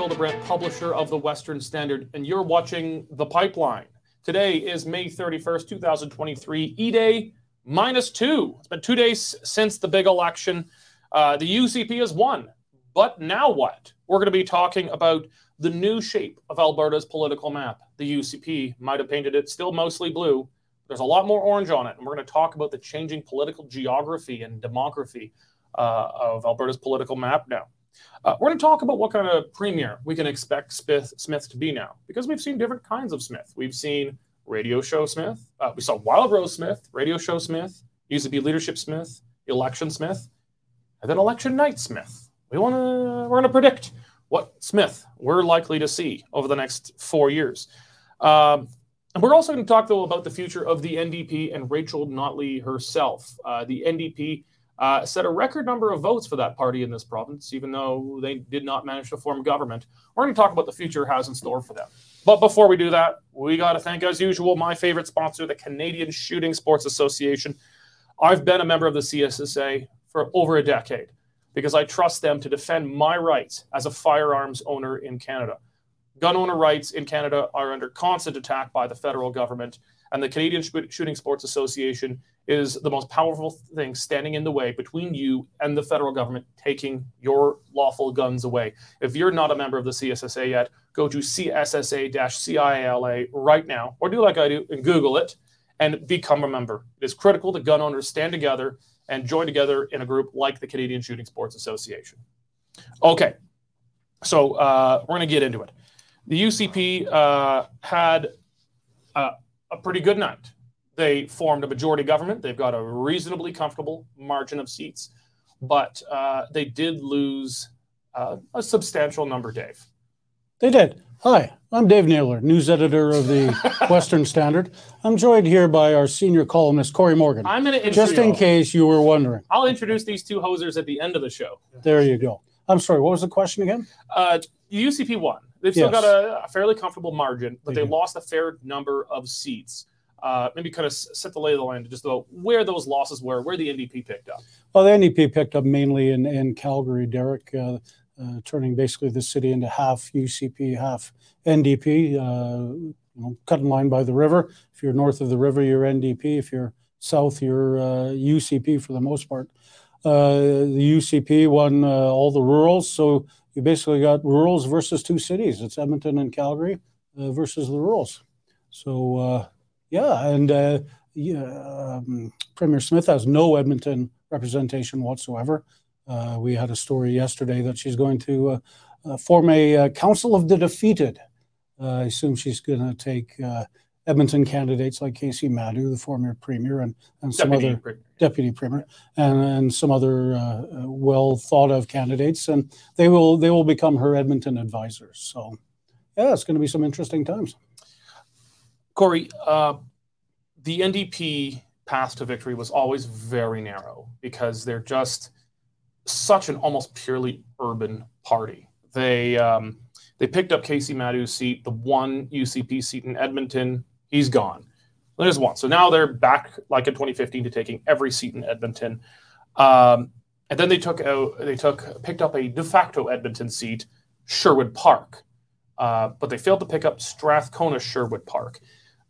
Fildebrandt, publisher of the Western Standard, and you're watching The Pipeline. Today is May 31st, 2023, E Day minus two. It's been two days since the big election. Uh, the UCP has won. But now what? We're going to be talking about the new shape of Alberta's political map. The UCP might have painted it still mostly blue. There's a lot more orange on it. And we're going to talk about the changing political geography and demography uh, of Alberta's political map now. Uh, we're going to talk about what kind of premier we can expect Smith, Smith to be now, because we've seen different kinds of Smith. We've seen radio show Smith, uh, we saw Wild Rose Smith, radio show Smith, used to be leadership Smith, election Smith, and then election night Smith. We want to we're going to predict what Smith we're likely to see over the next four years. Um, and we're also going to talk though about the future of the NDP and Rachel Notley herself. Uh, the NDP uh, set a record number of votes for that party in this province, even though they did not manage to form government. We're going to talk about the future has in store for them. But before we do that, we got to thank, as usual, my favorite sponsor, the Canadian Shooting Sports Association. I've been a member of the CSSA for over a decade because I trust them to defend my rights as a firearms owner in Canada. Gun owner rights in Canada are under constant attack by the federal government, and the Canadian Shooting Sports Association is the most powerful thing standing in the way between you and the federal government taking your lawful guns away. If you're not a member of the CSSA yet, go to CSSA-CILA right now, or do like I do and Google it and become a member. It is critical that gun owners stand together and join together in a group like the Canadian Shooting Sports Association. Okay, so uh, we're going to get into it. The UCP uh, had uh, a pretty good night. They formed a majority government. They've got a reasonably comfortable margin of seats, but uh, they did lose uh, a substantial number, Dave. They did. Hi, I'm Dave Naylor, news editor of the Western Standard. I'm joined here by our senior columnist, Cory Morgan. I'm going to Just in case you were wondering. I'll introduce these two hosers at the end of the show. There you go. I'm sorry, what was the question again? Uh, UCP won. They've still Yes. got a, a fairly comfortable margin, but They they lost a fair number of seats. Uh, maybe kind of set the lay of the land just about where those losses were, where the NDP picked up. Well, the NDP picked up mainly in, in Calgary, Derek, uh, uh, turning basically the city into half UCP, half NDP, uh, you know, cut in line by the river. If you're north of the river, you're NDP. If you're south, you're uh, UCP for the most part. Uh, the UCP won uh, all the rurals, so you basically got rurals versus two cities. It's Edmonton and Calgary uh, versus the rurals. So uh, yeah, and uh, yeah, um, Premier Smith has no Edmonton representation whatsoever. Uh, we had a story yesterday that she's going to uh, uh, form a uh, council of the defeated. Uh, I assume she's going to take uh, Edmonton candidates like Kaycee Madu, the former premier, and, and some Deputy other Premier. deputy premier, and, and some other well thought of candidates, and they will they will become her Edmonton advisors. So, yeah, it's going to be some interesting times. Cory, uh, the NDP path to victory was always very narrow because they're just such an almost purely urban party. They um, they picked up Kaycee Madu's seat, the one UCP seat in Edmonton. He's gone. There's one. So now they're back, like in 2015, to taking every seat in Edmonton. Um, and then they took out, they took picked up a de facto Edmonton seat, Sherwood Park, uh, but they failed to pick up Strathcona Sherwood Park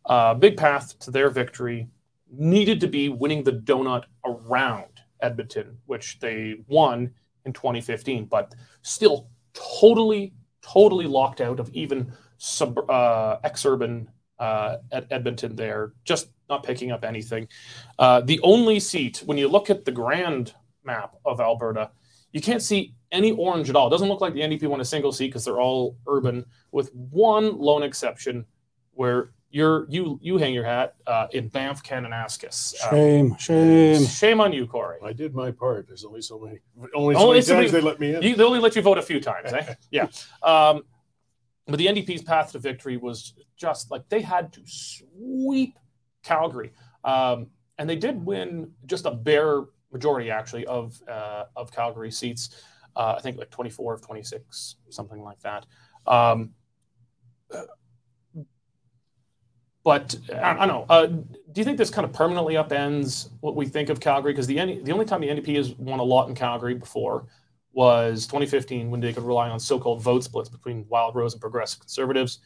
uh, big path to their victory needed to be winning the donut around Edmonton, which they won in 2015, but still totally, totally locked out of even sub, uh, ex-urban uh, at Edmonton there, just not picking up anything. Uh, the only seat, when you look at the grand map of Alberta, you can't see any orange at all. It doesn't look like the NDP won a single seat because they're all urban, with one lone exception where you're you you hang your hat uh, in Banff, Kananaskis. Uh, Shame, shame. shame on you, Cory. I did my part. There's only so many. Only so Only many so times many- they let me in. You, they only let you vote a few times, eh? yeah. Um, but the NDP's path to victory was just like they had to sweep Calgary, um, and they did win just a bare majority actually of uh, of Calgary seats. Uh, I think like 24 of 26, something like that. Um, but I, I don't know. Uh, do you think this kind of permanently upends what we think of Calgary? Because the N- the only time the NDP has won a lot in Calgary before was 2015 when they could rely on so-called vote splits between Wildrose and progressive conservatives.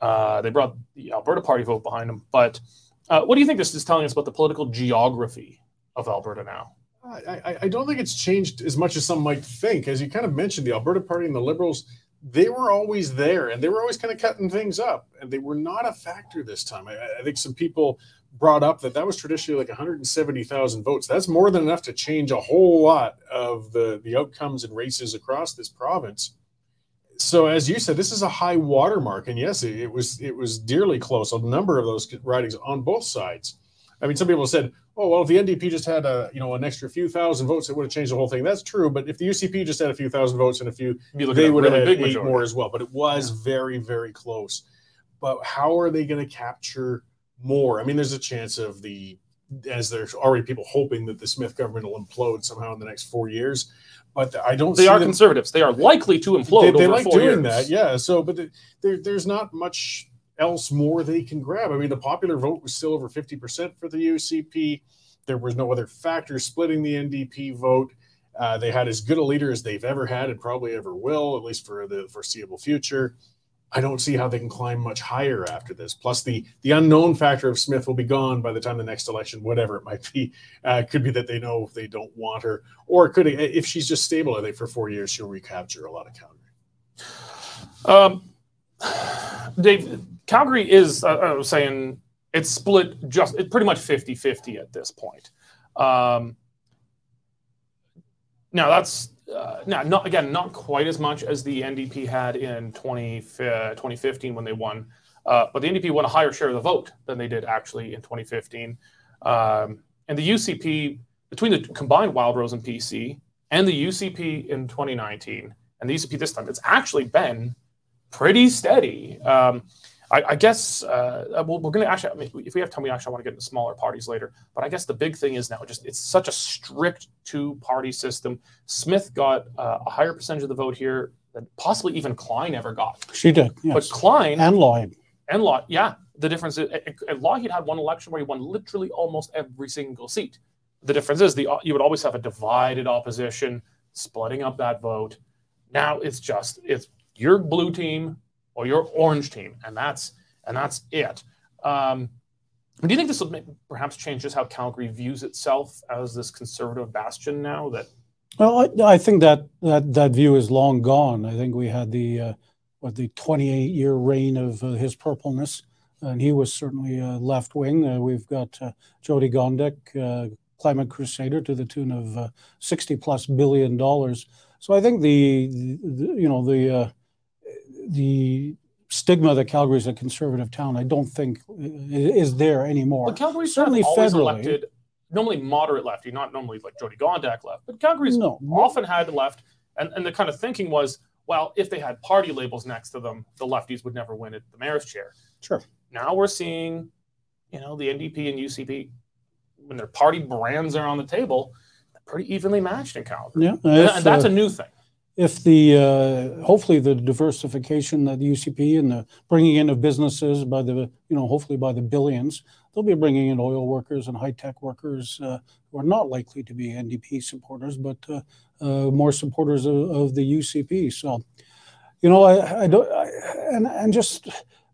Uh, they brought the Alberta Party vote behind them. But uh, what do you think this is telling us about the political geography of Alberta now? I, I, I don't think it's changed as much as some might think. As you kind of mentioned, the Alberta Party and the Liberals, they were always there and they were always kind of cutting things up. And they were not a factor this time. I, I think some people brought up that that was traditionally like 170,000 votes. That's more than enough to change a whole lot of the, the outcomes and races across this province. So, as you said, this is a high watermark, and yes, it, it was it was dearly close. A number of those ridings on both sides. I mean, some people said, "Oh, well, if the NDP just had a you know an extra few thousand votes, it would have changed the whole thing." That's true, but if the UCP just had a few thousand votes and a few, they would have had eight majority. more as well. But it was yeah. very very close. But how are they going to capture more? I mean, there's a chance of the as there's already people hoping that the Smith government will implode somehow in the next four years. But I don't. They are them, conservatives. They are likely to implode. They, they like doing years. that, yeah. So, but the, there, there's not much else more they can grab. I mean, the popular vote was still over 50% for the UCP. There was no other factor splitting the NDP vote. Uh, they had as good a leader as they've ever had and probably ever will, at least for the foreseeable future. I don't see how they can climb much higher after this. Plus, the the unknown factor of Smith will be gone by the time the next election, whatever it might be. Uh, it could be that they know they don't want her, or it could if she's just stable, I think for four years she'll recapture a lot of Calgary. Um, Dave, Calgary is uh, I was saying it's split just it's pretty much 50-50 at this point. Um, now that's uh, now, not again, not quite as much as the NDP had in 20, uh, 2015 when they won, uh, but the NDP won a higher share of the vote than they did actually in 2015. Um, and the UCP, between the combined Wildrose and PC and the UCP in 2019 and the UCP this time, it's actually been pretty steady. Um, I, I guess uh, we're going to actually, I mean, if we have time, we actually want to get into smaller parties later. But I guess the big thing is now just it's such a strict two party system. Smith got uh, a higher percentage of the vote here than possibly even Klein ever got. She did, yes. But Klein and Lougheed. And Lougheed, yeah. The difference is, Lougheed had one election where he won literally almost every single seat. The difference is the you would always have a divided opposition splitting up that vote. Now it's just it's your blue team or your orange team, and that's and that's it. Um, do you think this will perhaps change just how Calgary views itself as this conservative bastion now? That well, I, I think that, that that view is long gone. I think we had the uh, what the 28 year reign of uh, his purpleness, and he was certainly uh, left wing. Uh, we've got uh, Jyoti Gondek, uh, climate crusader, to the tune of uh, 60 plus billion dollars. So I think the, the you know the the stigma that Calgary is a conservative town, I don't think is there anymore. But Calgary certainly federally. Elected, normally moderate lefty, not normally like Jyoti Gondek left, but Calgary's no. often had left. And, and the kind of thinking was, well, if they had party labels next to them, the lefties would never win at the mayor's chair. Sure. Now we're seeing, you know, the NDP and UCP, when their party brands are on the table, pretty evenly matched in Calgary. Yeah, and that's uh, a new thing if the uh, hopefully the diversification that the UCP and the bringing in of businesses by the you know hopefully by the billions they'll be bringing in oil workers and high tech workers uh, who are not likely to be NDP supporters but uh, uh, more supporters of, of, the UCP so you know I, I don't I, and and just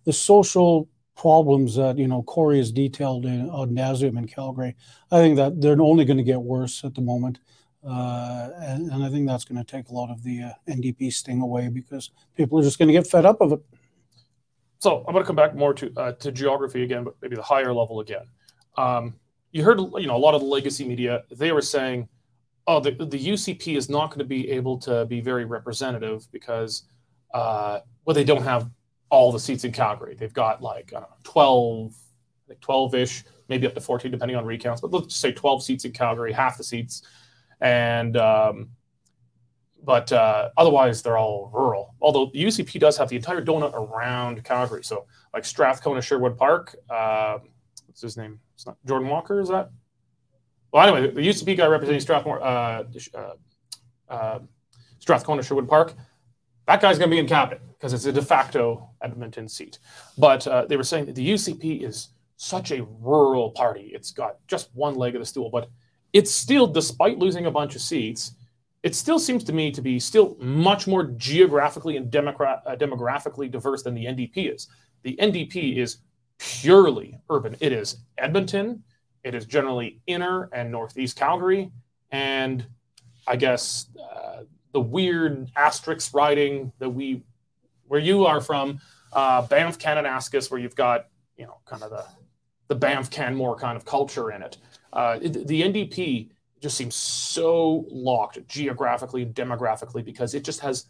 the social problems that you know Cory has detailed in, on Nasum in Calgary I think that they're only going to get worse at the moment. Uh, and, and, I think that's going to take a lot of the uh, NDP sting away because people are just going to get fed up of it. So I'm going to come back more to uh, to geography again, but maybe the higher level again. Um, you heard, you know, a lot of the legacy media. They were saying, "Oh, the, the UCP is not going to be able to be very representative because, uh, well, they don't have all the seats in Calgary. They've got like know, 12, like 12-ish, maybe up to 14, depending on recounts. But let's just say 12 seats in Calgary, half the seats." And um, but uh, otherwise they're all rural. Although the UCP does have the entire donut around Calgary, so like Strathcona Sherwood Park. Uh, what's his name? It's not Jordan Walker. Is that? Well, anyway, the UCP guy representing Strathmore, uh, uh, uh, Strathcona Sherwood Park. That guy's going to be in cabinet because it's a de facto Edmonton seat. But uh, they were saying that the UCP is such a rural party. It's got just one leg of the stool, but it's still, despite losing a bunch of seats, it still seems to me to be still much more geographically and demogra- uh, demographically diverse than the NDP is. The NDP is purely urban. It is Edmonton. It is generally inner and northeast Calgary, and I guess uh, the weird asterisk riding that we, where you are from, uh, Banff Kananaskis, where you've got you know kind of the the Banff Canmore kind of culture in it. Uh, the NDP just seems so locked geographically and demographically because it just has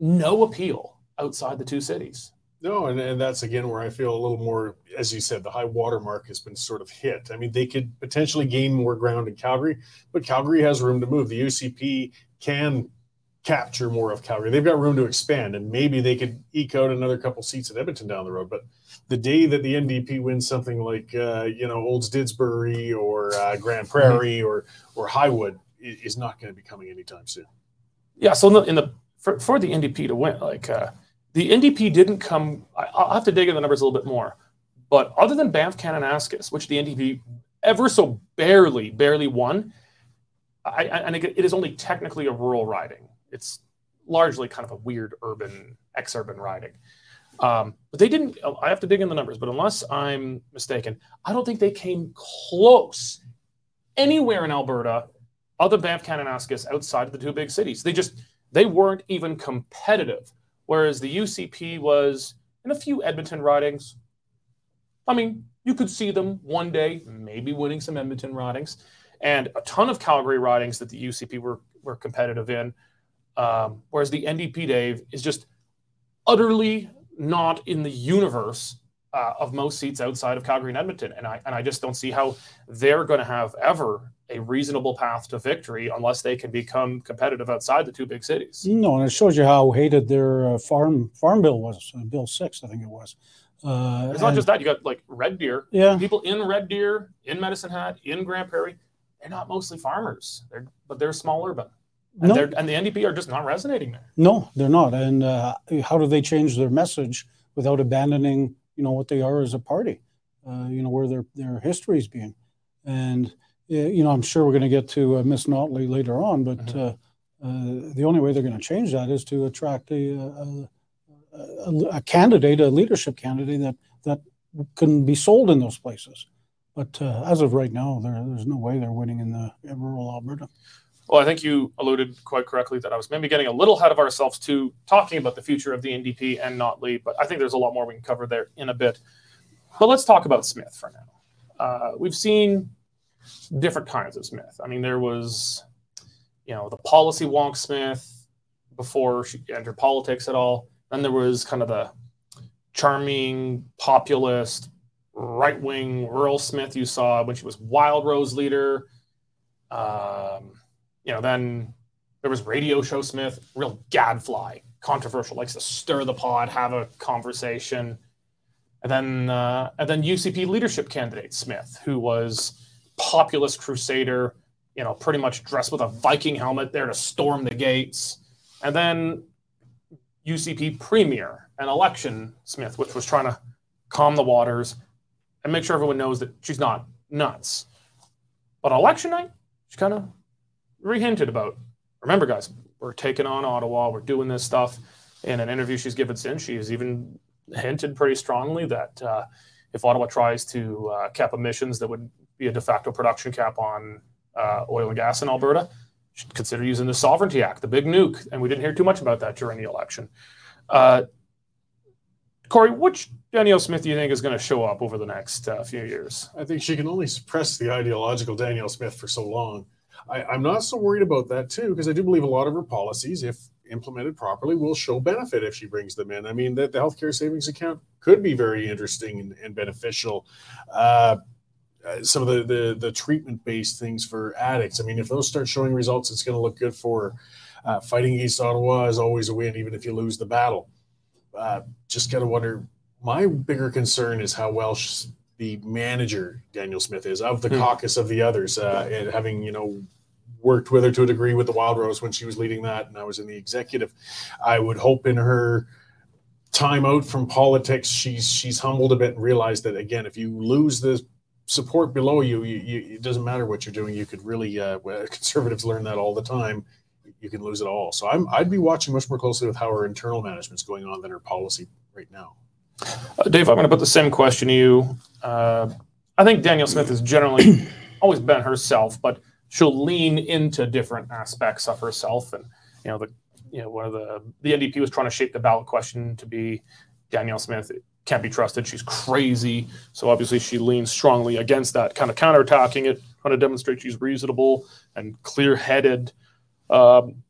no appeal outside the two cities. No, and, and that's again where I feel a little more, as you said, the high water mark has been sort of hit. I mean, they could potentially gain more ground in Calgary, but Calgary has room to move. The UCP can capture more of Calgary. They've got room to expand, and maybe they could eke out another couple seats at Edmonton down the road. But the day that the NDP wins something like uh, you know Olds Didsbury or uh, Prairie mm-hmm. or or Highwood is not going to be coming anytime soon. Yeah. So in the, in the for, for the NDP to win, like uh, the NDP didn't come. I, will have to dig in the numbers a little bit more, but other than Banff Kananaskis, which the NDP ever so barely barely won, I, I, and it is only technically a rural riding. It's largely kind of a weird urban ex-urban riding. Um, but they didn't. I have to dig in the numbers, but unless I'm mistaken, I don't think they came close anywhere in Alberta other Banff Kananaskis outside of the two big cities. They just they weren't even competitive. Whereas the UCP was in a few Edmonton ridings. I mean, you could see them one day, maybe winning some Edmonton ridings, and a ton of Calgary ridings that the UCP were were competitive in. Um, whereas the NDP Dave is just utterly not in the universe uh, of most seats outside of Calgary and Edmonton, and I and I just don't see how they're going to have ever a reasonable path to victory unless they can become competitive outside the two big cities. No, and it shows you how hated their uh, farm farm bill was, uh, Bill Six, I think it was. Uh, it's not just that you got like Red Deer. Yeah, people in Red Deer, in Medicine Hat, in Grande Prairie, they're not mostly farmers. They're but they're small urban. And, no. and the NDP are just not resonating there. No, they're not. And uh, how do they change their message without abandoning, you know, what they are as a party? Uh, you know, where their their history is being. And you know, I'm sure we're going to get to uh, Miss Notley later on, but mm-hmm. Uh, uh, the only way they're going to change that is to attract a, a, a, a, candidate, a leadership candidate that that can be sold in those places. But uh, as of right now, there, there's no way they're winning in the in rural Alberta. Well, I think you alluded quite correctly that I was maybe getting a little ahead of ourselves to talking about the future of the NDP and Notley, but I think there's a lot more we can cover there in a bit. But let's talk about Smith for now. Uh, we've seen different kinds of Smith. I mean, there was, you know, the policy wonk Smith before she entered politics at all. Then there was kind of the charming, populist, right wing rural Smith you saw when she was Wild Rose leader. Um, you know, then there was Radio Show Smith, real gadfly, controversial, likes to stir the pot, have a conversation. And then, uh, and then UCP leadership candidate Smith, who was populist crusader, you know, pretty much dressed with a Viking helmet there to storm the gates. And then UCP premier and election Smith, which was trying to calm the waters and make sure everyone knows that she's not nuts. But election night, she kind of rehinted about, remember, guys, we're taking on Ottawa, we're doing this stuff. In an interview she's given since, she's even hinted pretty strongly that uh, if Ottawa tries to uh, cap emissions that would be a de facto production cap on uh, oil and gas in Alberta. Should consider using the Sovereignty Act, the big nuke. And we didn't hear too much about that during the election. Uh, Cory, which Danielle Smith do you think is going to show up over the next uh, few years? I think she can only suppress the ideological Danielle Smith for so long. I, am not so worried about that too, because I do believe a lot of her policies, if implemented properly, will show benefit if she brings them in. I mean, that the healthcare savings account could be very interesting and, and beneficial. Uh, some of the, the, the treatment based things for addicts. I mean, if those start showing results, it's going to look good for uh, fighting against Ottawa is always a win, even if you lose the battle. Uh, just got to wonder. My bigger concern is how well the manager Danielle Smith is of the hmm. caucus of the others, uh, and having you know worked with her to a degree with the Wild Rose when she was leading that, and I was in the executive. I would hope in her time out from politics, she's she's humbled a bit and realized that again, if you lose the support below you, you, you, it doesn't matter what you're doing. You could really, uh, conservatives learn that all the time. you can lose it all. So I'm I'd be watching much more closely with how her internal management's going on than her policy right now. Uh, Dave, I'm going to put the same question to you. Uh, I think Danielle Smith has generally always been herself, but she'll lean into different aspects of herself. And you know, the you know one of the the NDP was trying to shape the ballot question to be Danielle Smith can't be trusted. She's crazy. So obviously she leans strongly against that, kind of counterattacking it, trying to demonstrate she's reasonable and clear-headed. Um,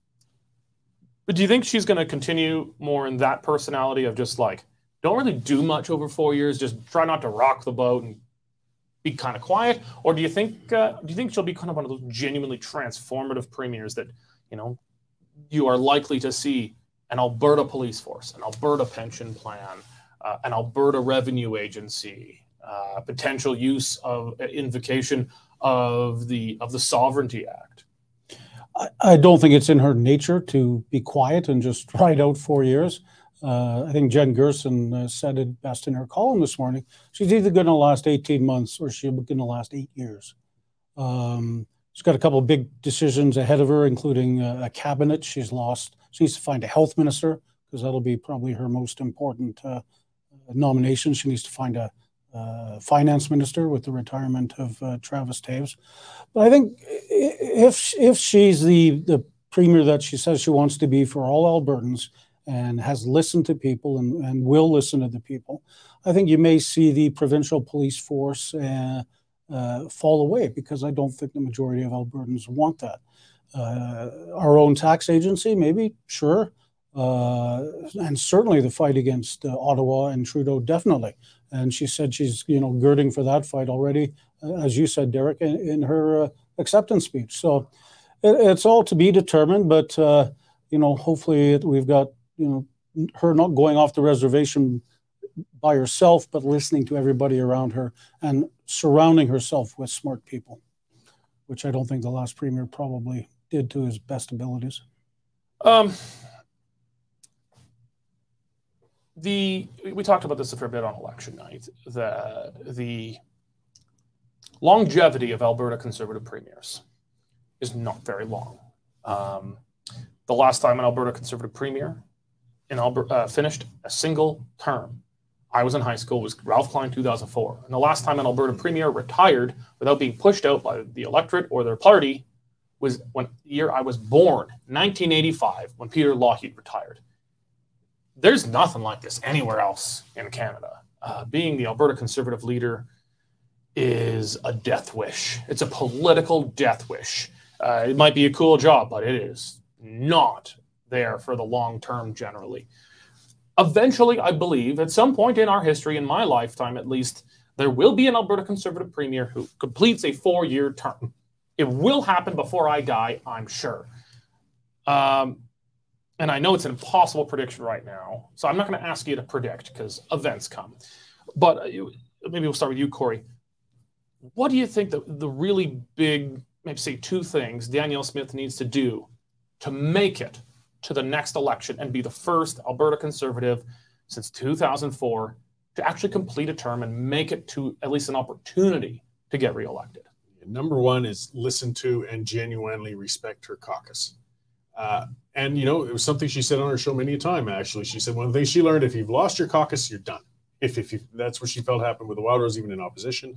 but do you think she's going to continue more in that personality of just like don't really do much over four years, just try not to rock the boat and be kind of quiet, or do you think uh, do you think she'll be kind of one of those genuinely transformative premiers that you know you are likely to see an Alberta police force, an Alberta pension plan, uh, an Alberta revenue agency, uh, potential use of uh, invocation of the of the Sovereignty Act? I, I don't think it's in her nature to be quiet and just ride out four years. Uh, I think Jen Gerson uh, said it best in her column this morning. She's either going to last 18 months or she's going to last eight years. Um, she's got a couple of big decisions ahead of her, including uh, a cabinet. She's lost. She needs to find a health minister because that'll be probably her most important uh, nomination. She needs to find a uh, finance minister with the retirement of uh, Travis Toews. But I think if if she's the the premier that she says she wants to be for all Albertans, and has listened to people and, and will listen to the people, I think you may see the provincial police force uh, uh, fall away because I don't think the majority of Albertans want that. Uh, our own tax agency, maybe, sure. Uh, and certainly the fight against uh, Ottawa and Trudeau, definitely. And she said she's, you know, girding for that fight already, uh, as you said, Derek, in, in her acceptance speech. So it, it's all to be determined, but you know, hopefully we've got you know her not going off the reservation by herself, but listening to everybody around her and surrounding herself with smart people, which I don't think the last premier probably did to his best abilities. Um, the we talked about this a fair bit on election night. The the longevity of Alberta Conservative premiers is not very long. Um, the last time an Alberta Conservative premier in Alberta, uh, finished a single term. I was in high school was Ralph Klein 2004. And the last time an Alberta premier retired without being pushed out by the electorate or their party was when the year I was born, 1985, when Peter Lougheed retired. There's nothing like this anywhere else in Canada. Uh, being the Alberta Conservative leader is a death wish. It's a political death wish. Uh, it might be a cool job, but it is not there for the long term generally. Eventually, I believe at some point in our history, in my lifetime at least, there will be an Alberta Conservative Premier who completes a four year term. It will happen before I die, I'm sure. Um, and I know it's an impossible prediction right now, so I'm not going to ask you to predict because events come. But uh, maybe we'll start with you, Cory. What do you think the, the really big, maybe say two things Danielle Smith needs to do to make it to the next election and be the first Alberta Conservative since 2004 to actually complete a term and make it to at least an opportunity to get reelected? Number one is listen to and genuinely respect her caucus. Uh, and, you know, it was something she said on her show many a time, actually. She said one of the things she learned if you've lost your caucus, you're done. If, if you, that's what she felt happened with the Wildrose, even in opposition.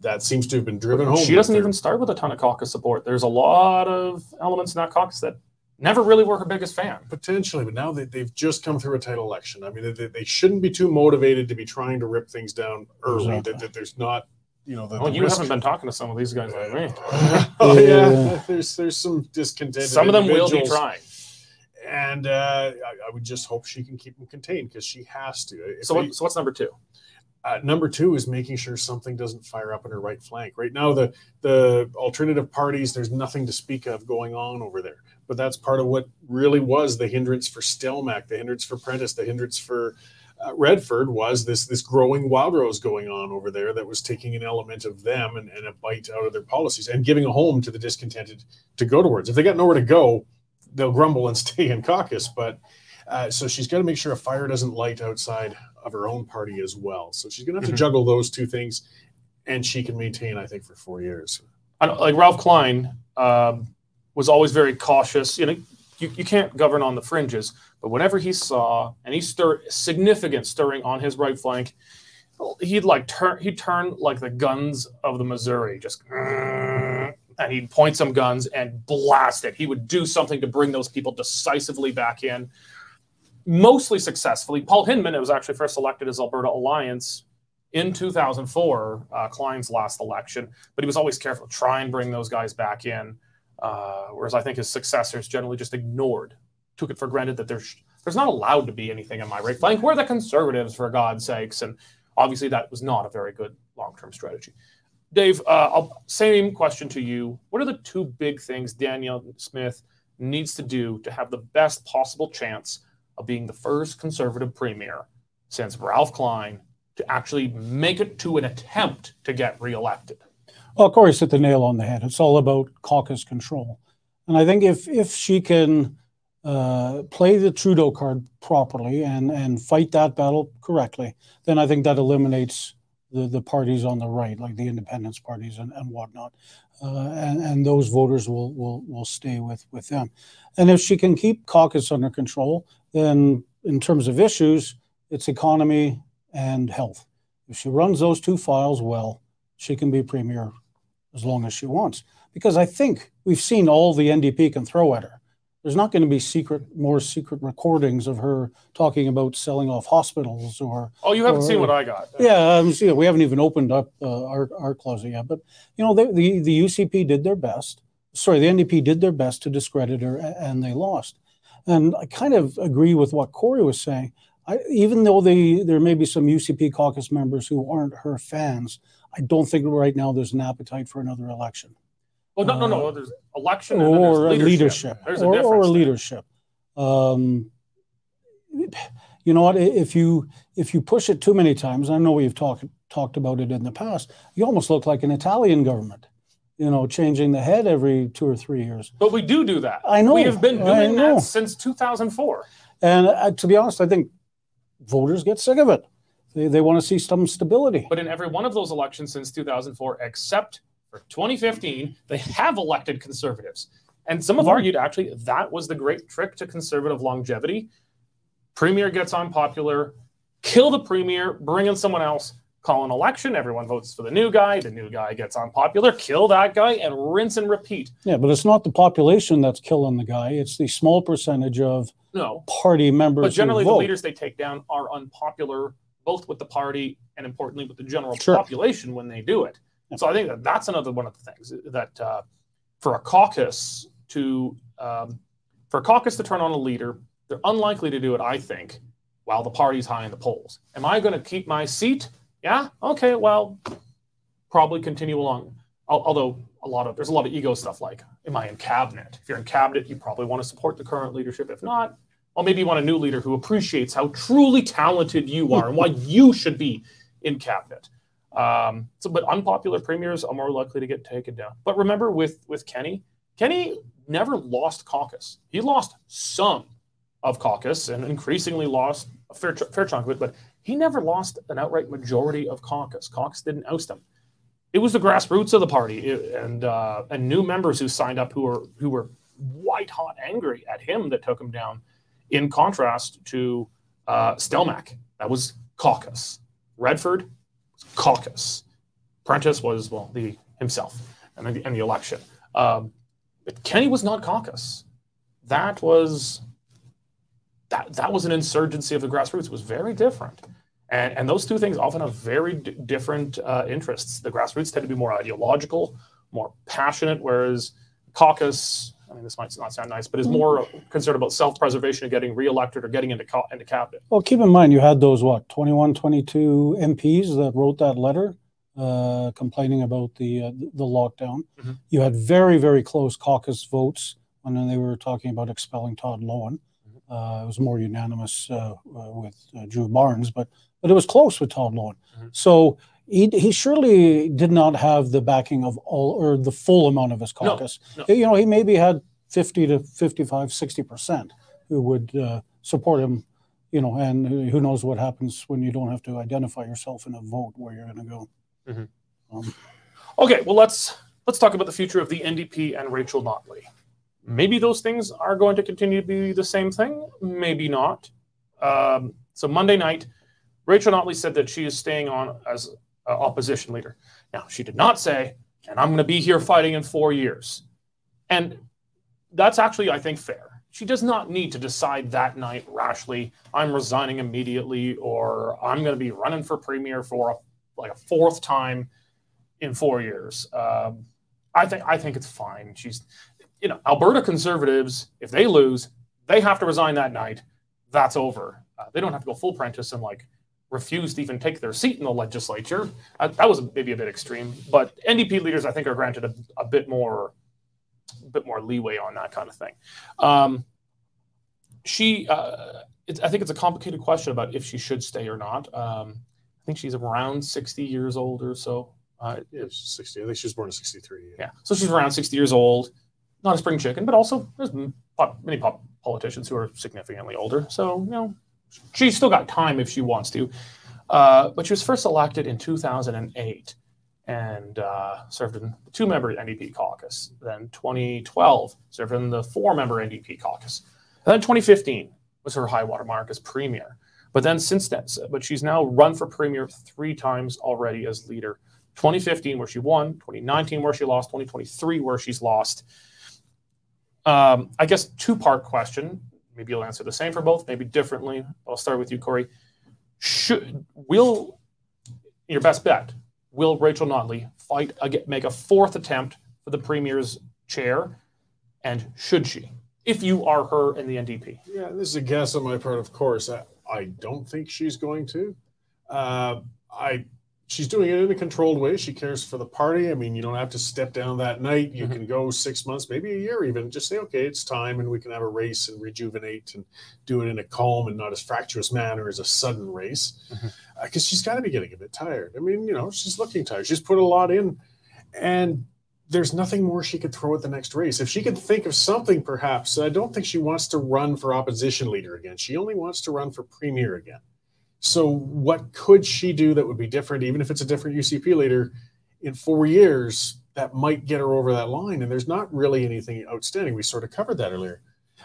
That seems to have been driven home. She doesn't even start with a ton of caucus support. There's a lot of elements in that caucus that never really were her biggest fan. Potentially, but now they, they've just come through a tight election. I mean, they, they shouldn't be too motivated to be trying to rip things down early. Exactly. That, that, there's not, you know, the, well, the you risk. haven't been talking to some of these guys like me. oh yeah, there's there's some discontent. Some of them will be trying. And uh, I, I, would just hope she can keep them contained because she has to. If so, what, so what's number two? Uh, number two is making sure something doesn't fire up in her right flank. Right now, the the alternative parties, there's nothing to speak of going on over there but that's part of what really was the hindrance for Stelmach, the hindrance for Prentice, the hindrance for uh, Redford was this this growing wildrose going on over there that was taking an element of them and, and, a bite out of their policies and giving a home to the discontented to go towards. If they got nowhere to go, they'll grumble and stay in caucus. But uh, so she's got to make sure a fire doesn't light outside of her own party as well. So she's going to have mm-hmm. to juggle those two things, and she can maintain, I think, for four years. I like Ralph Klein. Um, was always very cautious. You know, you, you can't govern on the fringes, but whenever he saw any stir significant stirring on his right flank, he'd like turn he'd turn like the guns of the Missouri, just and he'd point some guns and blast it. He would do something to bring those people decisively back in, mostly successfully. Paul Hinman was actually first elected as Alberta Alliance in 2004, uh, Klein's last election, but he was always careful to try and bring those guys back in. Uh, whereas I think his successors generally just ignored, took it for granted that there's there's not allowed to be anything in my right flank. We're the conservatives, for God's sakes, and obviously that was not a very good long-term strategy. Dave, uh, same question to you. What are the two big things Danielle Smith needs to do to have the best possible chance of being the first conservative premier since Ralph Klein to actually make it to an attempt to get reelected? Well, Cory's hit the nail on the head. It's all about caucus control. And I think if if she can uh, play the Trudeau card properly and and fight that battle correctly, then I think that eliminates the, the parties on the right, like the independence parties and, and whatnot. Uh, and, and those voters will, will, will stay with, with them. And if she can keep caucus under control, then in terms of issues, it's economy and health. If she runs those two files well, she can be premier as long as she wants. Because I think we've seen all the NDP can throw at her there's not going to be secret, more secret recordings of her talking about selling off hospitals or. Oh, you haven't or, seen what I got. Yeah, um, we haven't even opened up uh, our our closet yet, but you know, the, the the UCP did their best. Sorry, the NDP did their best to discredit her, and they lost. And I kind of agree with what Cory was saying. I, even though they, there may be some UCP caucus members who aren't her fans, I don't think right now there's an appetite for another election. Well, no, no, no. Uh, there's election or there's leadership, leadership. or, or leadership. Um, you know what? If you if you push it too many times, I know we've talked talked about it in the past. You almost look like an Italian government. You know, changing the head every two or three years. But we do do that. I know. We have been doing that since 2004. And uh, to be honest, I think voters get sick of it. They, they want to see some stability. But in every one of those elections since 2004, except for 2015, they have elected conservatives. And some have mm-hmm. argued actually that was the great trick to conservative longevity. Premier gets unpopular, kill the premier, bring in someone else, call an election, everyone votes for the new guy, the new guy gets unpopular, kill that guy, and rinse and repeat. Yeah, but it's not the population that's killing the guy, it's the small percentage of no party members. But generally, the leaders they take down are unpopular, both with the party and importantly with the general sure. population when they do it. So I think that that's another one of the things that uh, for a caucus to um, for a caucus to turn on a leader, they're unlikely to do it. I think while the party's high in the polls. Am I going to keep my seat? Yeah. Okay. Well, probably continue along. Although a lot of there's a lot of ego stuff like, am I in cabinet? If you're in cabinet, you probably want to support the current leadership. If not, well, maybe you want a new leader who appreciates how truly talented you are and why you should be in cabinet. Um, so, but unpopular premiers are more likely to get taken down. But remember, with with Kenny, Kenney never lost caucus. He lost some of caucus and increasingly lost a fair, fair chunk of it, but he never lost an outright majority of caucus. Caucus didn't oust him. It was the grassroots of the party and uh, and new members who signed up who were who were white hot angry at him that took him down. In contrast to uh, that was caucus. Redford, was caucus. Prentice was, well, the himself and the, and the election. Um, Kenney was not caucus. That was that that was an insurgency of the grassroots. It was very different. And, and those two things often have very d- different uh, interests. The grassroots tend to be more ideological, more passionate, whereas caucus, I mean, this might not sound nice, but is more concerned about self-preservation and getting reelected or getting into, co- into cabinet. Well, keep in mind, you had those, what, 21, 22 MPs that wrote that letter uh, complaining about the, uh, the lockdown. Mm-hmm. You had very, very close caucus votes when they were talking about expelling Todd Loewen. Mm-hmm. Uh, it was more unanimous uh, uh, with uh, Drew Barnes, but but it was close with Todd Loewen. Mm-hmm. So he, he surely did not have the backing of all or the full amount of his caucus. No, no. You know, he maybe had 50 to 55, 60% who would uh, support him, you know, and who knows what happens when you don't have to identify yourself in a vote where you're going to go. Mm-hmm. Um, okay, well, let's let's talk about the future of the NDP and Rachel Notley. Maybe those things are going to continue to be the same thing. Maybe not. Um, so Monday night, Rachel Notley said that she is staying on as uh, opposition leader. Now, she did not say, and I'm going to be here fighting in four years. And that's actually, I think, fair. She does not need to decide that night rashly, I'm resigning immediately, or I'm going to be running for premier for a, like a fourth time in four years. Um, I think I think it's fine. She's, you know, Alberta Conservatives. If they lose, they have to resign that night. That's over. Uh, they don't have to go full Prentice and like refuse to even take their seat in the legislature. Uh, that was maybe a bit extreme, but NDP leaders, I think, are granted a, a bit more, a bit more leeway on that kind of thing. Um, she, uh, I think it's a complicated question about if she should stay or not. Um, I think she's around sixty years old or so. Uh, yeah, she's sixty. I think she was born in sixty-three. Yeah. yeah, so she's around sixty years old. Not a spring chicken, but also there's many politicians who are significantly older. So you know, she's still got time if she wants to. Uh, but she was first elected in 2008 and uh, served in the two member NDP caucus. Then 2012 served in the four member NDP caucus. And then 2015 was her high water mark as premier. But then since then, but she's now run for premier three times already as leader. 2015 where she won, 2019 where she lost, 2023 where she's lost. Um, I guess two part question maybe you'll answer the same for both, maybe differently. I'll start with you, Cory. Should will your best bet? Will Rachel Notley fight again, make a fourth attempt for the premier's chair, and should she, if you are her in the NDP? Yeah, this is a guess on my part, of course. I, I don't think she's going to. Uh, I she's doing it in a controlled way. She cares for the party. I mean, you don't have to step down that night. You mm-hmm. can go six months, maybe a year even. Just say, okay, it's time, and we can have a race and rejuvenate and do it in a calm and not as fractious manner as a sudden race. Because mm-hmm. uh, she's got to be getting a bit tired. I mean, you know, she's looking tired. She's put a lot in, and there's nothing more she could throw at the next race. If she could think of something, perhaps, I don't think she wants to run for opposition leader again. She only wants to run for premier again. So, what could she do that would be different, even if it's a different UCP leader in four years that might get her over that line? And there's not really anything outstanding. We sort of covered that earlier.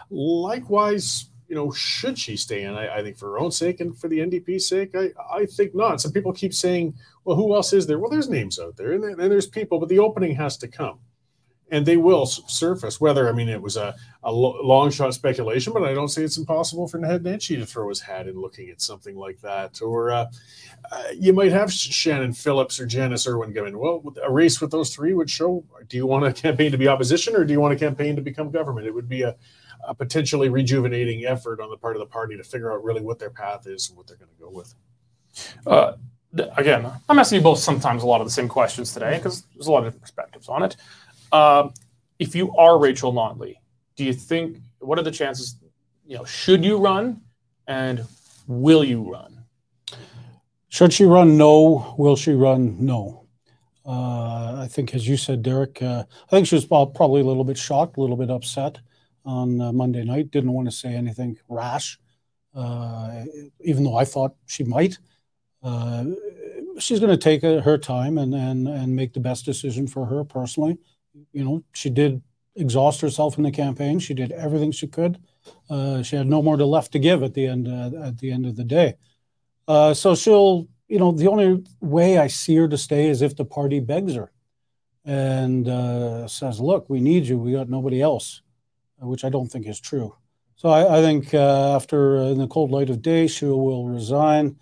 Likewise, you know, should she stay in? I, I think for her own sake and for the NDP's sake, I, I think not. Some people keep saying, well, who else is there? Well, there's names out there and, and there's people, but the opening has to come and they will surface. Whether I mean it was a, a long shot speculation, but I don't say it's impossible for Naheed Nenshi to throw his hat in looking at something like that. Or uh, uh, you might have Shannon Phillips or Janis Irwin in. Well, a race with those three would show: do you want a campaign to be opposition, or do you want a campaign to become government? It would be a, a potentially rejuvenating effort on the part of the party to figure out really what their path is and what they're going to go with. Uh, again, I'm asking you both sometimes a lot of the same questions today because there's a lot of different perspectives on it. Um, if you are Rachel Notley, do you think what are the chances? You know, should you run, and will you run? Should she run? No. Will she run? No. Uh, I think, as you said, Derek, uh, I think she was probably a little bit shocked, a little bit upset on uh, Monday night. Didn't want to say anything rash, uh, even though I thought she might. Uh, she's going to take uh, her time and, and and make the best decision for her personally you know, she did exhaust herself in the campaign. She did everything she could. Uh, she had no more to left to give at the end uh, at the end of the day. Uh, so she'll, you know, the only way I see her to stay is if the party begs her and uh, says, "Look, we need you. We got nobody else," uh, which I don't think is true. So I, I think uh, after in the cold light of day, she will resign.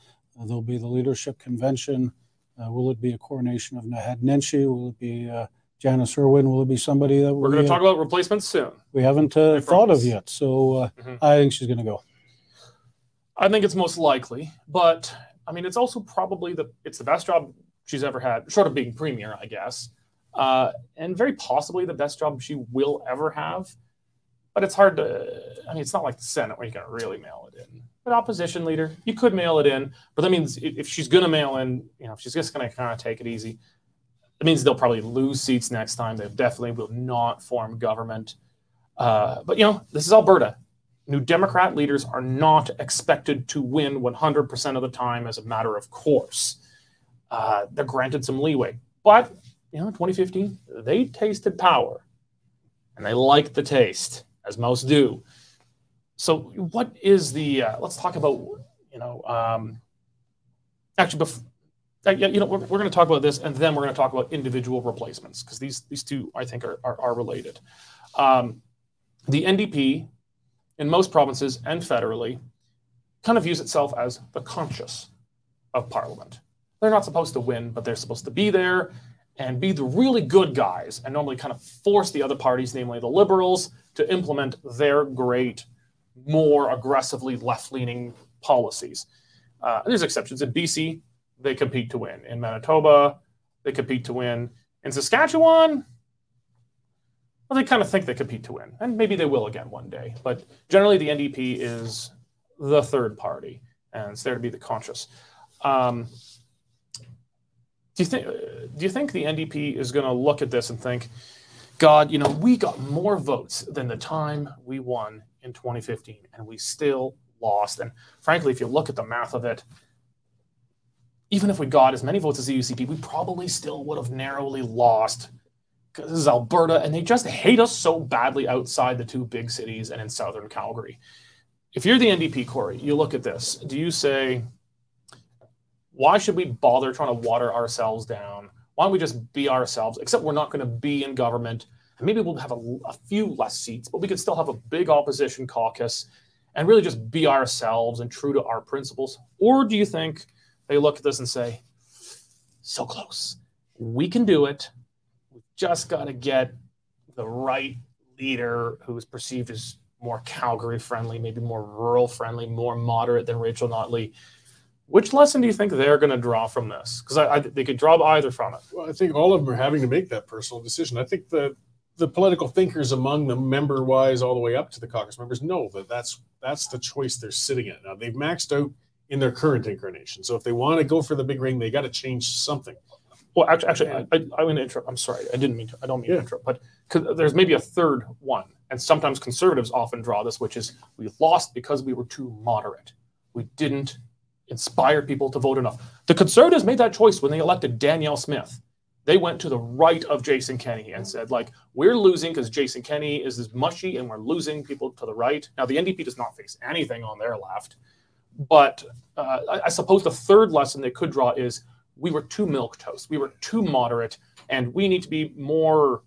there'll be the leadership convention. will it be a coronation of Naheed Nenshi? Will it be Janis Irwin will it be somebody that we're going to talk about replacements soon. We haven't uh, thought of yet, so uh, mm-hmm. I think she's going to go. I think it's most likely, but I mean, it's also probably the it's the best job she's ever had, short of being premier, I guess, uh, and very possibly the best job she will ever have. But it's hard to. I mean, it's not like the Senate where you can really mail it in. But opposition leader, you could mail it in, but that means if she's going to mail in, you know, if she's just going to kind of take it easy it means they'll probably lose seats next time. They definitely will not form government. Uh, but you know, this is Alberta. New Democrat leaders are not expected to win 100% of the time as a matter of course. Uh, they're granted some leeway. But, you know, 2015, they tasted power. and they liked the taste, as most do. So, what is the? Uh, let's talk about you know. Um, actually, before, uh, you know, we're, we're going to talk about this, and then we're going to talk about individual replacements because these these two, I think, are are, are related. Um, the NDP, in most provinces and federally, kind of views itself as the conscience of Parliament. They're not supposed to win, but they're supposed to be there and be the really good guys and normally kind of force the other parties, namely the Liberals, to implement their great, more aggressively left leaning policies. Uh, there's exceptions. In BC, they compete to win. In Manitoba, they compete to win. In Saskatchewan, well, they kind of think they compete to win, and maybe they will again one day. But generally, the NDP is the third party, and it's there to be the conscious. Um, do you think? Do you think the NDP is going to look at this and think, God, you know, we got more votes than the time we won in 2015, and we still lost. And frankly, if you look at the math of it, even if we got as many votes as the UCP, we probably still would have narrowly lost. Because this is Alberta, and they just hate us so badly outside the two big cities and in southern Calgary. If you're the NDP, Cory, you look at this. Do you say, why should we bother trying to water ourselves down? Why don't we just be ourselves? Except we're not going to be in government. And maybe we'll have a, a few less seats, but we could still have a big opposition caucus and really just be ourselves and true to our principles? Or do you think they look at this and say, so close. We can do it. We've just got to get the right leader who is perceived as more Calgary friendly, maybe more rural friendly, more moderate than Rachel Notley. Which lesson do you think they're going to draw from this? Because they could draw either from it. Well, I think all of them are having to make that personal decision. I think the the political thinkers among them, member wise, all the way up to the caucus members, know that that's that's the choice they're sitting at now. They've maxed out in their current incarnation. So if they want to go for the big ring, they got to change something. Well, actually, actually, I, I, am going to interrupt. I'm sorry, I didn't mean to. I don't mean yeah. to interrupt, but cause there's maybe a third one, and sometimes conservatives often draw this, which is we lost because we were too moderate. We didn't inspire people to vote enough. The conservatives made that choice when they elected Danielle Smith. They went to the right of Jason Kenney and said, like, we're losing because Jason Kenney is this mushy, and we're losing people to the right. Now, the NDP does not face anything on their left but uh, I, I, suppose the third lesson they could draw is we were too milk toast. We were too moderate, and we need to be more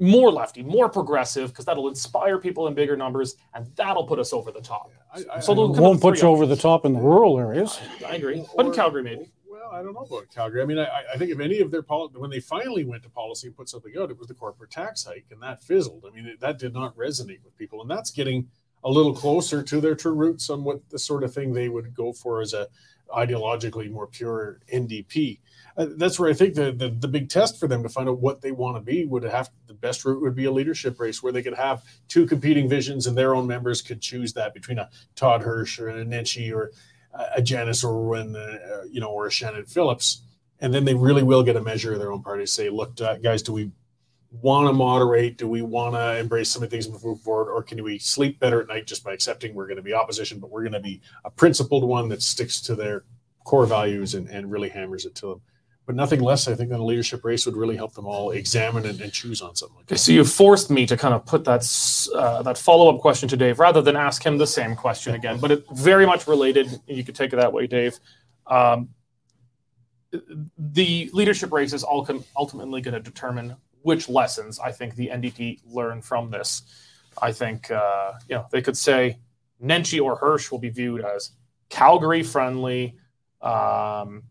more lefty, more progressive, because that'll inspire people in bigger numbers, and that'll put us over the top. Yeah, I, I, so it won't put you over the top in the rural areas. I, agree, or, but in Calgary maybe. Well, I don't know about Calgary. I mean, I, I think if any of their policy, when they finally went to policy and put something out, it was the corporate tax hike, and that fizzled. I mean, it, that did not resonate with people, and that's getting a little closer to their true roots on what the sort of thing they would go for as a ideologically more pure NDP. Uh, that's where I think the, the, the big test for them to find out what they want to be would have the best route would be a leadership race where they could have two competing visions and their own members could choose that between a Todd Hirsch or a Nenshi or a Janis Irwin, uh, you know, or a Shannon Phillips. And then they really will get a measure of their own party. Say, look, guys, do we want to moderate? Do we want to embrace some of the things and move forward, or can we sleep better at night just by accepting we're going to be opposition, but we're going to be a principled one that sticks to their core values and, and really hammers it to them? But nothing less, I think, than a leadership race would really help them all examine and, and choose on something like that. So you forced me to kind of put that uh, that follow up question to Dave rather than ask him the same question again, but it very much related. You could take it that way, Dave. Um, the leadership race is all ultimately going to determine which lessons I think the NDP learned from this. I think uh, you know they could say Nenshi or Hirsch will be viewed as Calgary friendly, um,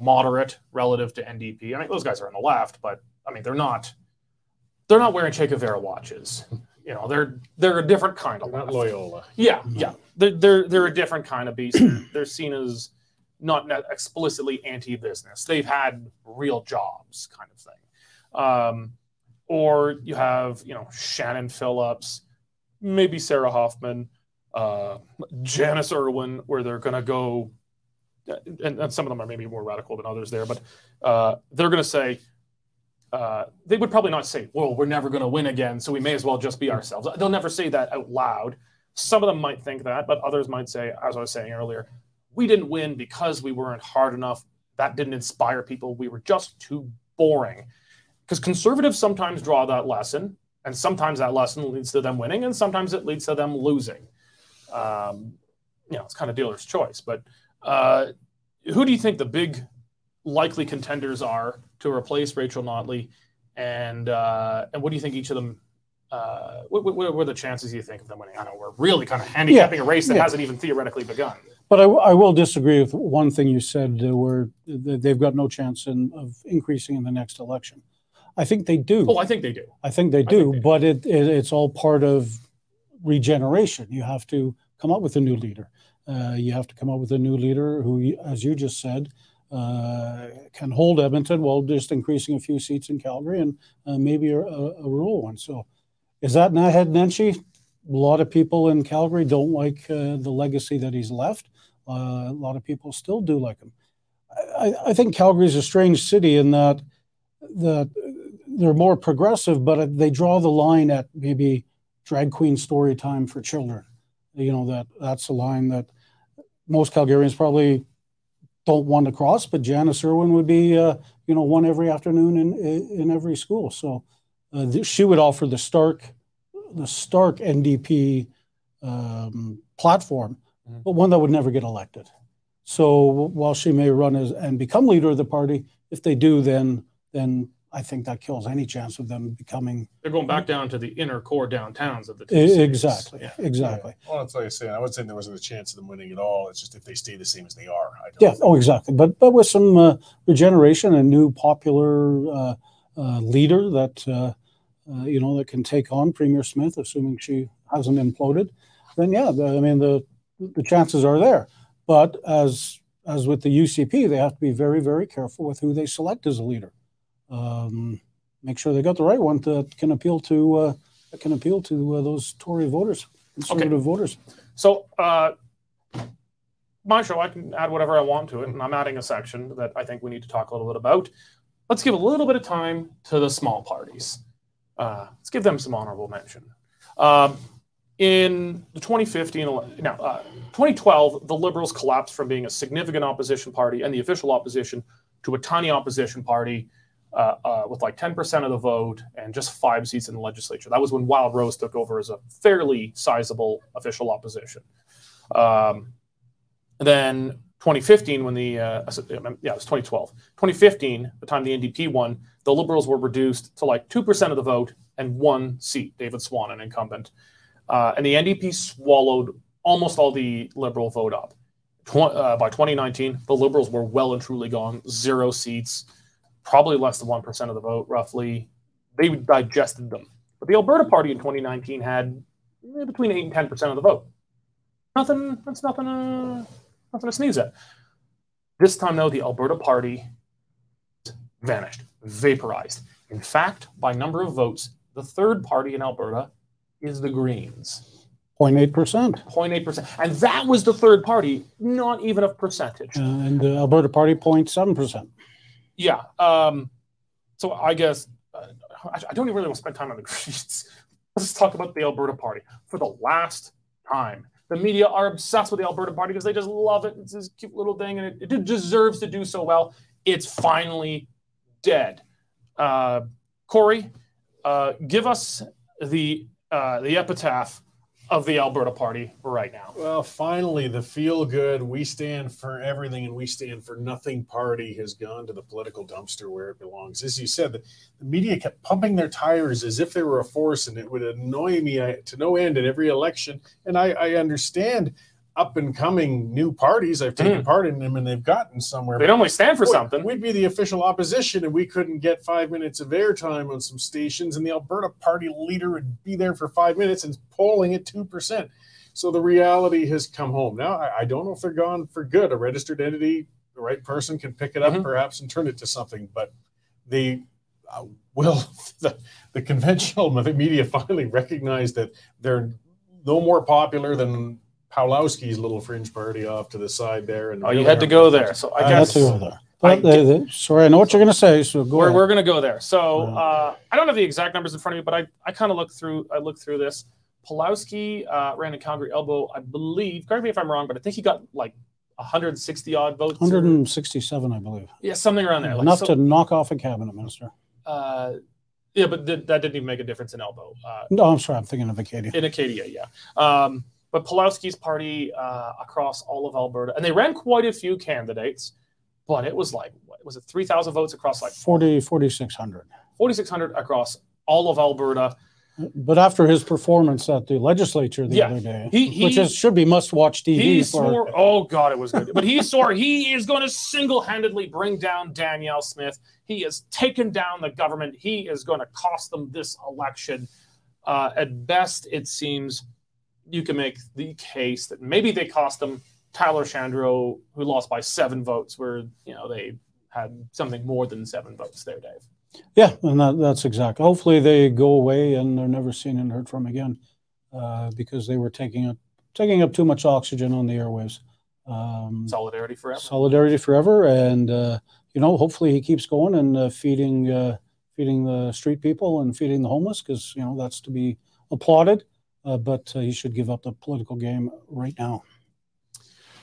moderate relative to NDP. I mean, those guys are on the left, but I mean they're not they're not wearing Che Guevara watches. You know, they're they're a different kind of not Loyola. Yeah, yeah, they're, they're they're a different kind of beast. they're seen as not explicitly anti-business. They've had real jobs, kind of thing. Um, or you have, you know, Shannon Phillips, maybe Sarah Hoffman, uh, Janis Irwin, where they're going to go, and, and, some of them are maybe more radical than others there, but uh, they're going to say, uh, they would probably not say, well, we're never going to win again, so we may as well just be ourselves. They'll never say that out loud. Some of them might think that, but others might say, as I was saying earlier, we didn't win because we weren't hard enough. That didn't inspire people. We were just too boring because conservatives sometimes draw that lesson and sometimes that lesson leads to them winning, and sometimes it leads to them losing. Um, you know, it's kind of dealer's choice. But uh, who do you think the big likely contenders are to replace Rachel Notley, and uh, and what do you think each of them? Uh, what, what, what, are the chances you think of them winning? I know we're really kind of handicapping yeah, a race that yeah. hasn't even theoretically begun. But I, I, will disagree with one thing you said, uh, where they've got no chance in, of increasing in the next election. I think they do. Oh, I think they do. I think they do, think they but do. It, it, it's all part of regeneration. You have to come up with a new leader. Uh, you have to come up with a new leader who, as you just said, uh, can hold Edmonton while just increasing a few seats in Calgary and uh, maybe a, a, rural one. So, is that Naheed Nenshi? A lot of people in Calgary don't like uh, the legacy that he's left. Uh, a lot of people still do like him. I, I think Calgary is a strange city in that that they're more progressive, but they draw the line at maybe drag queen story time for children. You know that that's a line that most Calgarians probably don't want to cross, but Janis Irwin would be, uh, you know, one every afternoon in in every school. So uh, she would offer the stark, the stark NDP um, platform, mm-hmm. but one that would never get elected. So while she may run as and become leader of the party, if they do, then then I think that kills any chance of them becoming. They're going back down to the inner core downtowns of the two Exactly, yeah. exactly. Yeah. Well, that's like I say. I would say there wasn't a chance of them winning at all. It's just if they stay the same as they are. yeah. Oh, exactly. But but with some uh, regeneration, a new popular uh, uh, leader that uh, uh, you know that can take on Premier Smith, assuming she hasn't imploded, then yeah, the, I mean the the chances are there. But as as with the UCP, they have to be very very careful with who they select as a leader um, make sure they got the right one that can appeal to uh, that can appeal to uh, those Tory voters, conservative okay. voters. So, uh, my show, I can add whatever I want to it, and I'm adding a section that I think we need to talk a little bit about. Let's give a little bit of time to the small parties. Uh, let's give them some honorable mention. Um, in the 2015, now uh, 2012, the Liberals collapsed from being a significant opposition party and the official opposition to a tiny opposition party uh, uh, with like 10% of the vote and just five seats in the legislature. That was when Wild Rose took over as a fairly sizable official opposition. Um, then 2015, when the, uh, yeah, it was 2012. 2015, the time the NDP won, the Liberals were reduced to like 2% of the vote and one seat, David Swann, an incumbent. Uh, and the NDP swallowed almost all the Liberal vote up. Tw- uh, by 2019, the Liberals were well and truly gone, zero seats probably less than 1% of the vote, roughly. They digested them. But the Alberta Party in 2019 had between 8 and 10% of the vote. Nothing, that's nothing, uh, nothing to sneeze at. This time, though, the Alberta Party vanished, vaporized. In fact, by number of votes, the third party in Alberta is the Greens. 0.8%. 0.8%. And that was the third party, not even a percentage. Uh, and the Alberta Party, 0.7%. Yeah. Um, so I guess uh, I, don't even really want to spend time on the Greens. Let's talk about the Alberta Party for the last time. The media are obsessed with the Alberta Party because they just love it. It's this cute little thing, and it, it deserves to do so well. It's finally dead. Uh, Cory, uh, give us the uh, the epitaph of the Alberta Party right now. Well, finally, the feel good, we stand for everything and we stand for nothing party has gone to the political dumpster where it belongs. As you said, the, the media kept pumping their tires as if they were a force, and it would annoy me to no end in every election. And I, I understand up and coming new parties. I've taken mm. part in them and they've gotten somewhere. They'd only stand for something. We'd be the official opposition and we couldn't get five minutes of airtime on some stations, and the Alberta Party leader would be there for five minutes and polling at 2%. So the reality has come home. Now, I, I don't know if they're gone for good. A registered entity, the right person can pick it up mm-hmm. perhaps and turn it to something, but the uh, will the, the conventional media finally recognize that they're no more popular than Pawlowski's little fringe party off to the side there. And oh, you had to go there. So I, I guess. Had to go there. But I, they, sorry, I know what you're going to say. So go we're, we're going to go there. So uh, I don't have the exact numbers in front of me, but I, I kind of looked through. I looked through this. Pawlowski uh, ran a Calgary elbow, I believe. Correct me if I'm wrong, but I think he got like 160 odd votes. 167, or, I believe. Yeah, something around there. Enough like, so, to knock off a cabinet minister. Uh, Yeah, but th- that didn't even make a difference in Elbow. Uh, No, I'm sorry, I'm thinking of Acadia. in Acadia, yeah. Um, but Pawlowski's party uh, across all of Alberta, and they ran quite a few candidates, but it was like, what, was it 3,000 votes across like 40, 4,600. 4,600 across all of Alberta? But after his performance at the legislature the Yeah. other day, He- he- which is, should be must-watch TV He for swore, oh God, it was good. But he swore he is going to single handedly bring down Danielle Smith. He has taken down the government. He is going to cost them this election. Uh, at best, it seems you can make the case that maybe they cost them Tyler Shandro, who lost by seven votes, where you know they had something more than seven votes there, Dave. Yeah, and that, that's exactly. Hopefully, they go away and they're never seen and heard from again, uh, because they were taking up taking up too much oxygen on the airwaves. Um, Solidarity forever. solidarity forever, and uh, you know, hopefully, he keeps going and uh, feeding uh, feeding the street people and feeding the homeless, because you know that's to be applauded. Uh, but uh, he should give up the political game right now,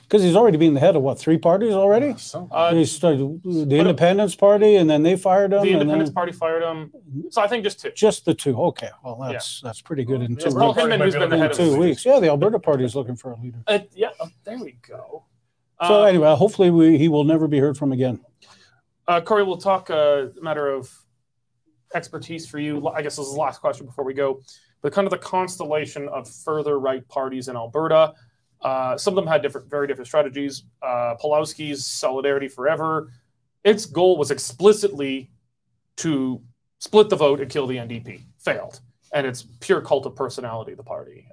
because he's already been the head of what three parties already. So, Uh, he started the Independence Party, and then they fired him. the and Independence then- Party fired him. So I think just two. just the two. Okay, well that's that's pretty good in two Paul weeks. Hinman, who's been the head of two the weeks, yeah, the Alberta Party is looking for a leader. Uh, yeah, oh, there we go. So Uh, anyway, hopefully we, he will never be heard from again. Uh, Cory, we'll talk a matter of expertise for you. I guess this is the last question before we go. But kind of the constellation of further right parties in Alberta. Uh, some of them had different, very different strategies. Uh, Pawlowski's Solidarity Forever. Its goal was explicitly to split the vote and kill the NDP. Failed, and it's pure cult of personality. The party.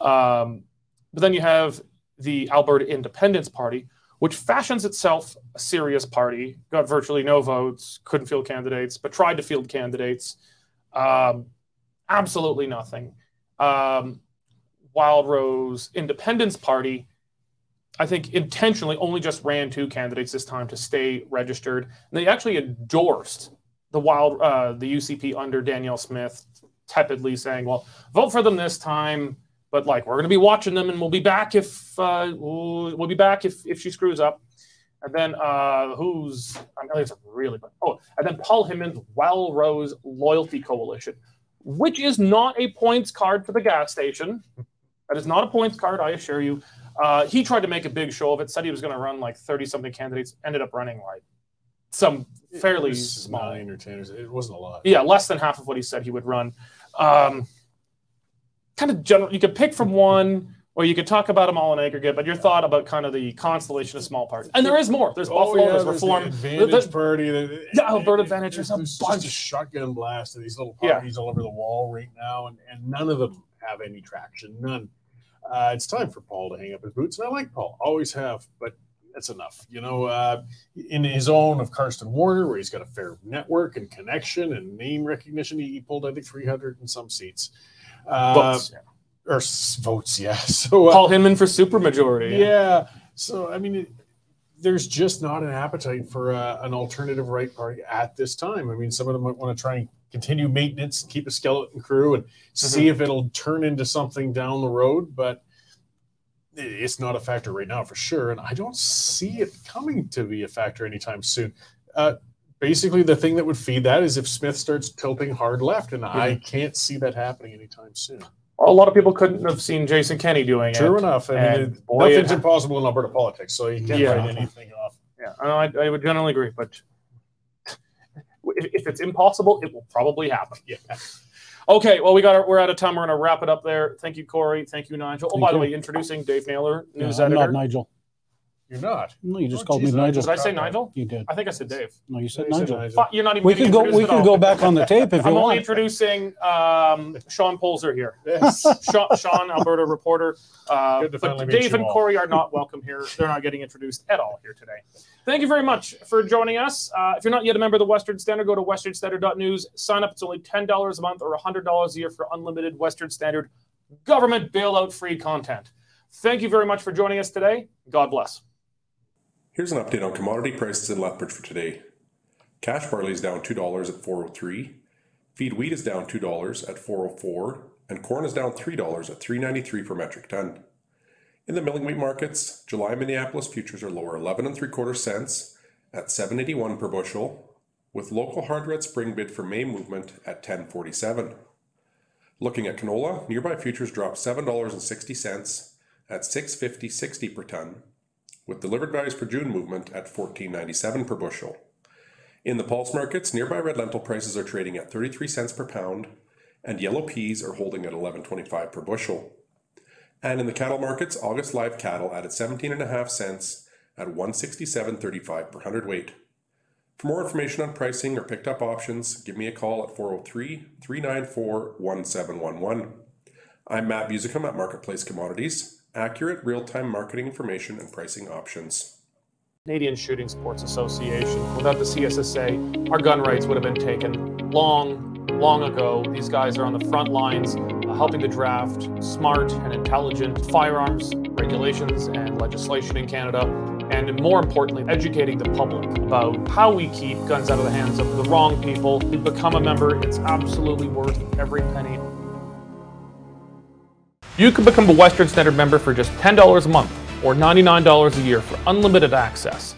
Uh, um, but then you have the Alberta Independence Party, which fashions itself a serious party, got virtually no votes, couldn't field candidates, but tried to field candidates. Um, absolutely nothing. Um, Wild Rose Independence Party, I think intentionally only just ran two candidates this time to stay registered. And they actually endorsed the Wild, uh, the UCP under Danielle Smith, tepidly saying, "Well, vote for them this time." But like we're going to be watching them, and we'll be back if uh, we'll, be back if if she screws up. And then uh, who's I mean, it's really oh, and then Paul Hinman's Wild Rose Loyalty Coalition, which is not a points card for the gas station. That is not a points card, I assure you. Uh, he tried to make a big show of it. Said he was going to run like thirty something candidates. Ended up running like some fairly small. ten. It wasn't a lot. Yeah, less than half of what he said he would run. Um, kind of general. You could pick from one, or you could talk about them all in aggregate. But your thought about kind of the constellation of small parties, and there is more. There's Buffalo. there's Oh, there's Reform. The Advantage Party. the- Yeah, Alberta Advantage, There's, there's a bunch. a shotgun blast of these little Yeah. parties all over the wall right now, and, and none of them have any traction. None. Uh, it's time for Paul to hang up his boots, and I like Paul, always have, but that's enough. You know, uh, in his own of Cardston Warner, where he's got a fair network and connection and name recognition, he, he pulled I think 300 and some seats. Uh, Votes, yeah. Or votes, yeah. So uh, Paul Hinman for supermajority. yeah. So I mean, it, there's just not an appetite for uh, an alternative right party at this time. I mean, some of them might want to try and continue maintenance, keep a skeleton crew, and see if it'll turn into something down the road. But it- it's not a factor right now for sure, and I don't see it coming to be a factor anytime soon. Uh, basically, the thing that would feed that is if Smith starts tilting hard left, and I can't see that happening anytime soon. A lot of people couldn't have seen Jason Kenney doing it. True enough. I and it- boy, nothing's it- impossible in Alberta politics, so you can't Yeah. write anything off. Yeah, I, I would generally agree, but if, if it's impossible, it will probably happen. Yeah. Okay, well, we got our, we're out of time. We're going to wrap it up there. Thank you, Cory. Thank you, Nigel. Oh, Thank by the you. way, introducing Dave Naylor, news I'm not editor. Nigel. You're not. No, you just Oh, called geez, me Nigel. Did I say Nigel? You did. I think I said Dave. No, you said You said Nigel. Nigel. Fuck, You're not even We can go. We can go back on the tape if you want. I'm only want. introducing um, Sean Polzer here. Yes. Sean, Sean, Alberta reporter. Uh, Good to but finally meet Dave you and all. Cory are not welcome here. They're not getting introduced at all here today. Thank you very much for joining us. Uh, if you're not yet a member of the Western Standard, go to westernstandard.news. Sign up. It's only $10 a month or $100 a year for unlimited Western Standard government bailout free content. Thank you very much for joining us today. God bless. Here's an update on commodity prices in Lethbridge for today. Cash barley is down $2 at 403. Feed wheat is down $2 at 404 and corn is down $3 at 393 per metric ton. In the milling wheat markets, July Minneapolis futures are lower 11 and 3 quarter cents at 781 per bushel. with local hard red spring bid for May movement at 1047. Looking at canola, nearby futures dropped $7.60 at 650.60 per ton, with delivered values for June movement at 14.97 per bushel. In the pulse markets, nearby red lentil prices are trading at 33 cents per pound, and yellow peas are holding at 11.25 per bushel. And in the cattle markets, August live cattle added 17.5 cents at 167.35 per hundredweight. For more information on pricing or picked up options, give me a call at 403 394 1711. I'm Matt Musicum at Marketplace Commodities, accurate real time marketing information and pricing options. Canadian Shooting Sports Association. Without the CSSA, our gun rights would have been taken long, long ago. These guys are on the front lines uh, helping to draft smart and intelligent firearms regulations and legislation in Canada. And more importantly, educating the public about how we keep guns out of the hands of the wrong people. To become a member, it's absolutely worth every penny. You can become a Western Standard member for just $10 a month or $99 a year for unlimited access